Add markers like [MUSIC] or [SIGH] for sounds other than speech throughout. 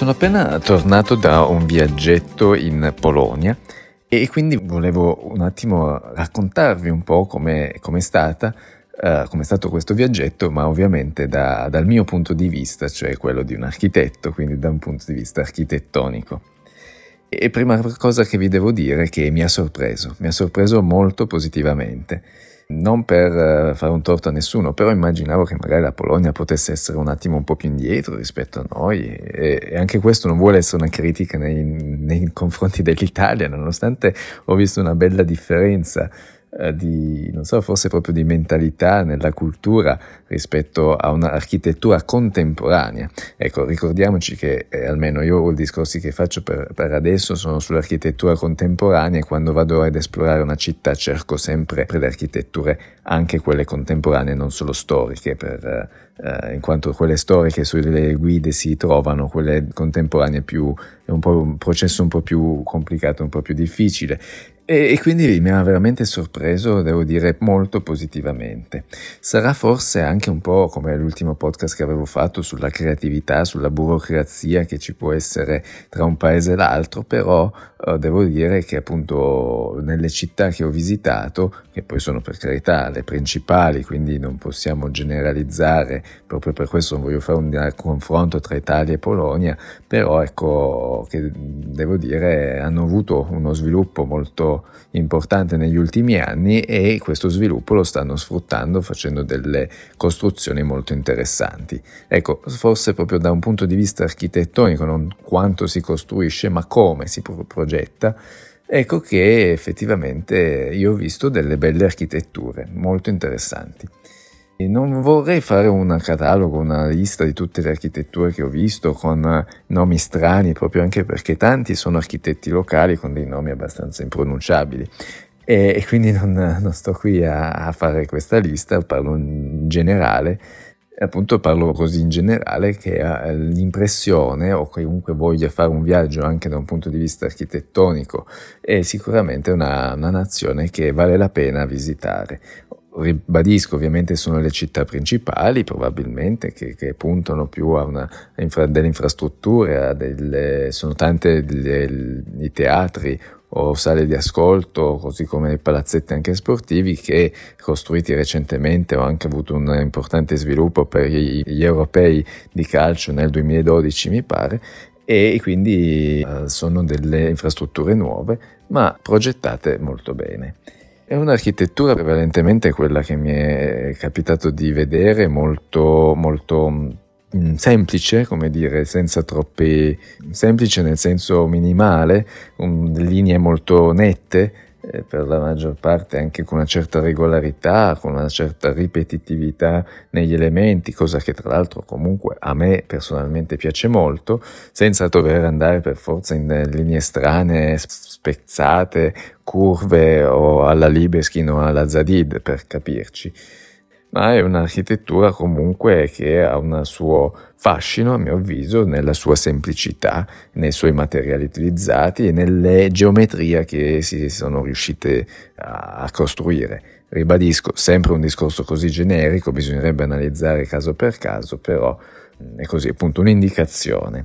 Sono appena tornato da un viaggetto in Polonia e quindi volevo un attimo raccontarvi un po' come è stata Uh, come è stato questo viaggetto, ma ovviamente da, dal mio punto di vista, cioè quello di un architetto, quindi da un punto di vista architettonico. E prima cosa che vi devo dire è che mi ha sorpreso, mi ha sorpreso molto positivamente non per eh, fare un torto a nessuno, però immaginavo che magari la Polonia potesse essere un attimo un po' più indietro rispetto a noi e, anche questo non vuole essere una critica nei, nei confronti dell'Italia, nonostante ho visto una bella differenza eh, di, non so, forse proprio di mentalità nella cultura rispetto a un'architettura contemporanea. Ecco, ricordiamoci che eh, almeno io i discorsi che faccio per, per, adesso sono sull'architettura contemporanea e quando vado ad esplorare una città cerco sempre le architetture anche quelle contemporanee, non solo storiche, per, eh, in quanto quelle storiche sulle guide si trovano, quelle contemporanee più, è un, un processo un po' più complicato, un po' più difficile e, e, quindi mi ha veramente sorpreso, devo dire, molto positivamente. Sarà forse anche un po' come l'ultimo podcast che avevo fatto sulla creatività, sulla burocrazia che ci può essere tra un paese e l'altro, però eh, devo dire che appunto nelle città che ho visitato, che poi sono per carità le principali, quindi non possiamo generalizzare, proprio per questo non voglio fare un confronto tra Italia e Polonia, però ecco che devo dire hanno avuto uno sviluppo molto importante negli ultimi anni e questo sviluppo lo stanno sfruttando facendo delle costruzioni molto interessanti. Ecco, forse proprio da un punto di vista architettonico, non quanto si costruisce, ma come si progetta, ecco che effettivamente io ho visto delle belle architetture molto interessanti. Non vorrei fare un catalogo, una lista di tutte le architetture che ho visto con nomi strani, proprio anche perché tanti sono architetti locali con dei nomi abbastanza impronunciabili. E, e quindi non, non, sto qui a, a, fare questa lista, parlo in generale, appunto parlo così in generale che ha l'impressione o comunque voglia fare un viaggio anche da un punto di vista architettonico è sicuramente una, una nazione che vale la pena visitare. Ribadisco, ovviamente sono le città principali probabilmente che, che puntano più a, una, infra, delle infrastrutture, a delle, sono tante i teatri o sale di ascolto, così come palazzetti anche sportivi che costruiti recentemente hanno anche avuto un importante sviluppo per gli, europei di calcio nel 2012 mi pare e quindi uh, sono delle infrastrutture nuove ma progettate molto bene. È un'architettura prevalentemente quella che mi è capitato di vedere, molto, molto semplice, come dire, senza troppi... semplice nel senso minimale, um, linee molto nette, eh, per la maggior parte anche con una certa regolarità, con una certa ripetitività negli elementi, cosa che tra l'altro comunque a me personalmente piace molto, senza dover andare per forza in linee strane, spezzate, curve o alla Libeskin o alla Zadid per capirci ma è un'architettura comunque che ha un suo fascino, a mio avviso, nella sua semplicità, nei suoi materiali utilizzati e nelle geometrie che si sono riuscite a costruire. Ribadisco, sempre un discorso così generico, bisognerebbe analizzare caso per caso, però è così appunto un'indicazione.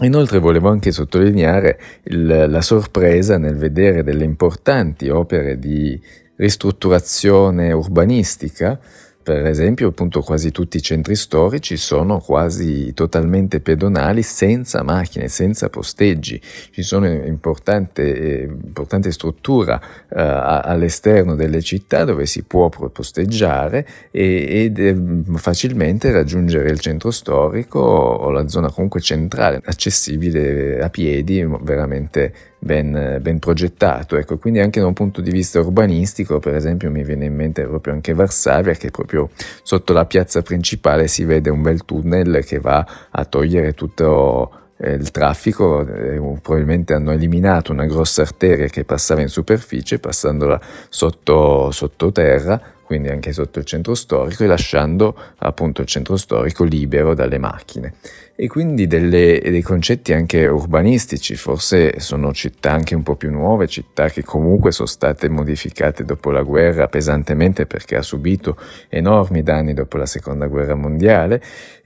Inoltre volevo anche sottolineare il, la sorpresa nel vedere delle importanti opere di ristrutturazione urbanistica, per esempio appunto quasi tutti i centri storici sono quasi totalmente pedonali senza macchine, senza posteggi, ci sono importante, importante struttura eh, all'esterno delle città dove si può posteggiare ed è facilmente raggiungere il centro storico o la zona comunque centrale, accessibile a piedi, veramente ben, ben, progettato. Ecco, quindi anche da un punto di vista urbanistico, per esempio, mi viene in mente proprio anche Varsavia, che proprio sotto la piazza principale si vede un bel tunnel che va a togliere tutto eh, il traffico, eh, probabilmente hanno eliminato una grossa arteria che passava in superficie, passandola sotto, sottoterra quindi anche sotto il centro storico e lasciando appunto il centro storico libero dalle macchine. E quindi delle, dei concetti anche urbanistici, forse sono città anche un po' più nuove, città che comunque sono state modificate dopo la guerra pesantemente perché ha subito enormi danni dopo la seconda guerra mondiale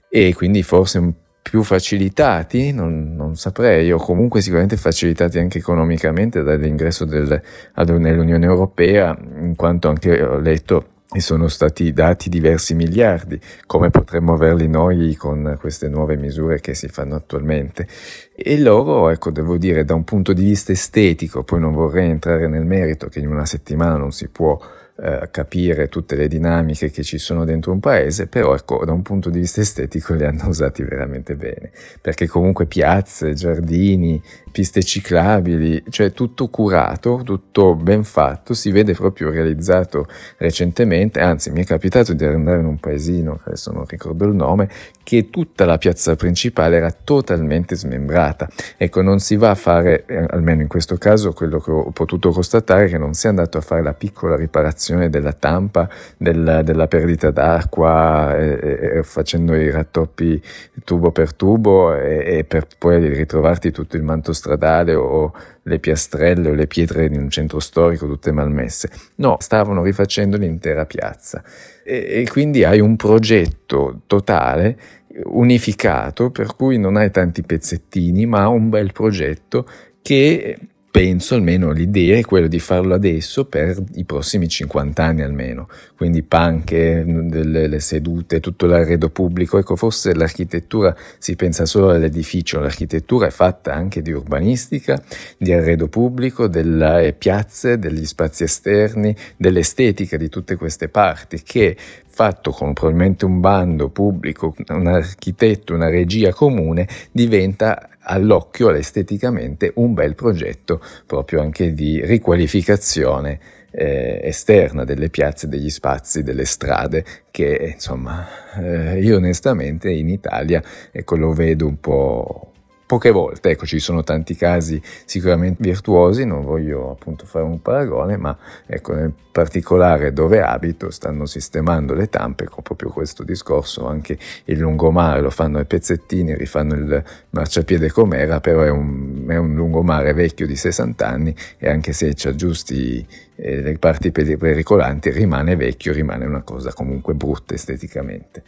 e quindi forse un più facilitati, non, non, saprei, o comunque sicuramente facilitati anche economicamente dall'ingresso del, nell'Unione Europea, in quanto anche ho letto e sono stati dati diversi miliardi, come potremmo averli noi con queste nuove misure che si fanno attualmente. E loro, ecco, devo dire, da un punto di vista estetico, poi non vorrei entrare nel merito che in una settimana non si può eh, capire tutte le dinamiche che ci sono dentro un paese, però ecco, da un punto di vista [LAUGHS] estetico li hanno usati veramente bene, perché comunque piazze, giardini, piste ciclabili, cioè tutto curato, tutto ben fatto, si vede proprio realizzato recentemente, anzi mi è capitato di andare in un paesino, adesso non ricordo il nome, che tutta la piazza principale era totalmente smembrata. Ecco, non si va a fare, eh, almeno in questo caso, quello che ho potuto constatare, che non si è andato a fare la piccola riparazione della tampa, del, della perdita d'acqua, eh, eh, facendo i rattoppi tubo per tubo e, e per poi ritrovarti tutto il manto stradale o le piastrelle o le pietre di un centro storico tutte malmesse. No, stavano rifacendo l'intera piazza e, e quindi hai un progetto totale unificato per cui non hai tanti pezzettini ma un bel progetto che penso almeno l'idea è quella di farlo adesso per i prossimi 50 anni almeno, quindi panche, delle sedute, tutto l'arredo pubblico, ecco forse l'architettura si pensa solo all'edificio, l'architettura è fatta anche di urbanistica, di arredo pubblico, delle piazze, degli spazi esterni, dell'estetica di tutte queste parti che fatto con probabilmente un bando pubblico, un architetto, una regia comune, diventa all'occhio, esteticamente, un bel progetto proprio anche di riqualificazione eh, esterna delle piazze, degli spazi, delle strade, che insomma eh, io onestamente in Italia ecco, lo vedo un po' poche volte, ecco ci sono tanti casi sicuramente virtuosi, non voglio appunto fare un paragone, ma ecco nel particolare dove abito stanno sistemando le tampe con proprio questo discorso, anche il lungomare lo fanno ai pezzettini, rifanno il marciapiede com'era, però è un, è un lungomare vecchio di 60 anni e anche se ci aggiusti eh, le parti pericolanti rimane vecchio, rimane una cosa comunque brutta esteticamente.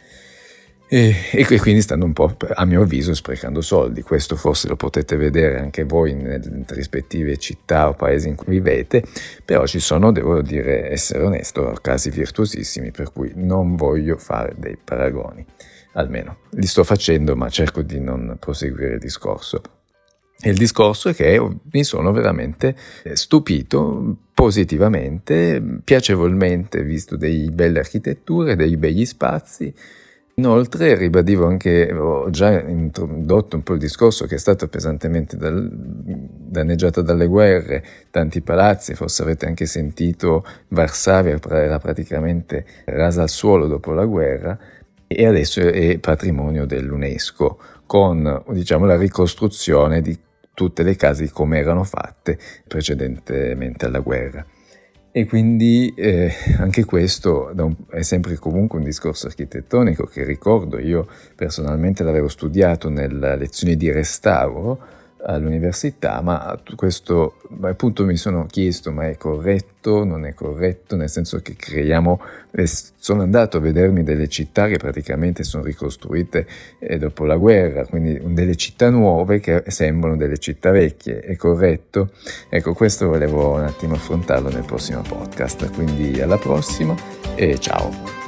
E, e, quindi stanno un po', a mio avviso, sprecando soldi. Questo forse lo potete vedere anche voi nelle rispettive città o paesi in cui vivete, però ci sono, devo dire, essere onesto, casi virtuosissimi, per cui non voglio fare dei paragoni. Almeno li sto facendo, ma cerco di non proseguire il discorso. E il discorso è che mi sono veramente stupito positivamente, piacevolmente, visto delle belle architetture, dei begli spazi, Inoltre ribadivo anche, ho già introdotto un po' il discorso che è stato pesantemente dal, danneggiato dalle guerre, tanti palazzi, forse avete anche sentito Varsavia era praticamente rasa al suolo dopo la guerra e adesso è patrimonio dell'UNESCO con diciamo, la ricostruzione di tutte le case come erano fatte precedentemente alla guerra. E quindi eh, anche questo è sempre comunque un discorso architettonico che ricordo, io personalmente l'avevo studiato nella lezione di restauro all'università, ma questo appunto mi sono chiesto ma è corretto, non è corretto, nel senso che creiamo, sono andato a vedermi delle città che praticamente sono ricostruite eh, dopo la guerra, quindi delle città nuove che sembrano delle città vecchie, è corretto? Ecco, questo volevo un attimo affrontarlo nel prossimo podcast, quindi alla prossima e ciao!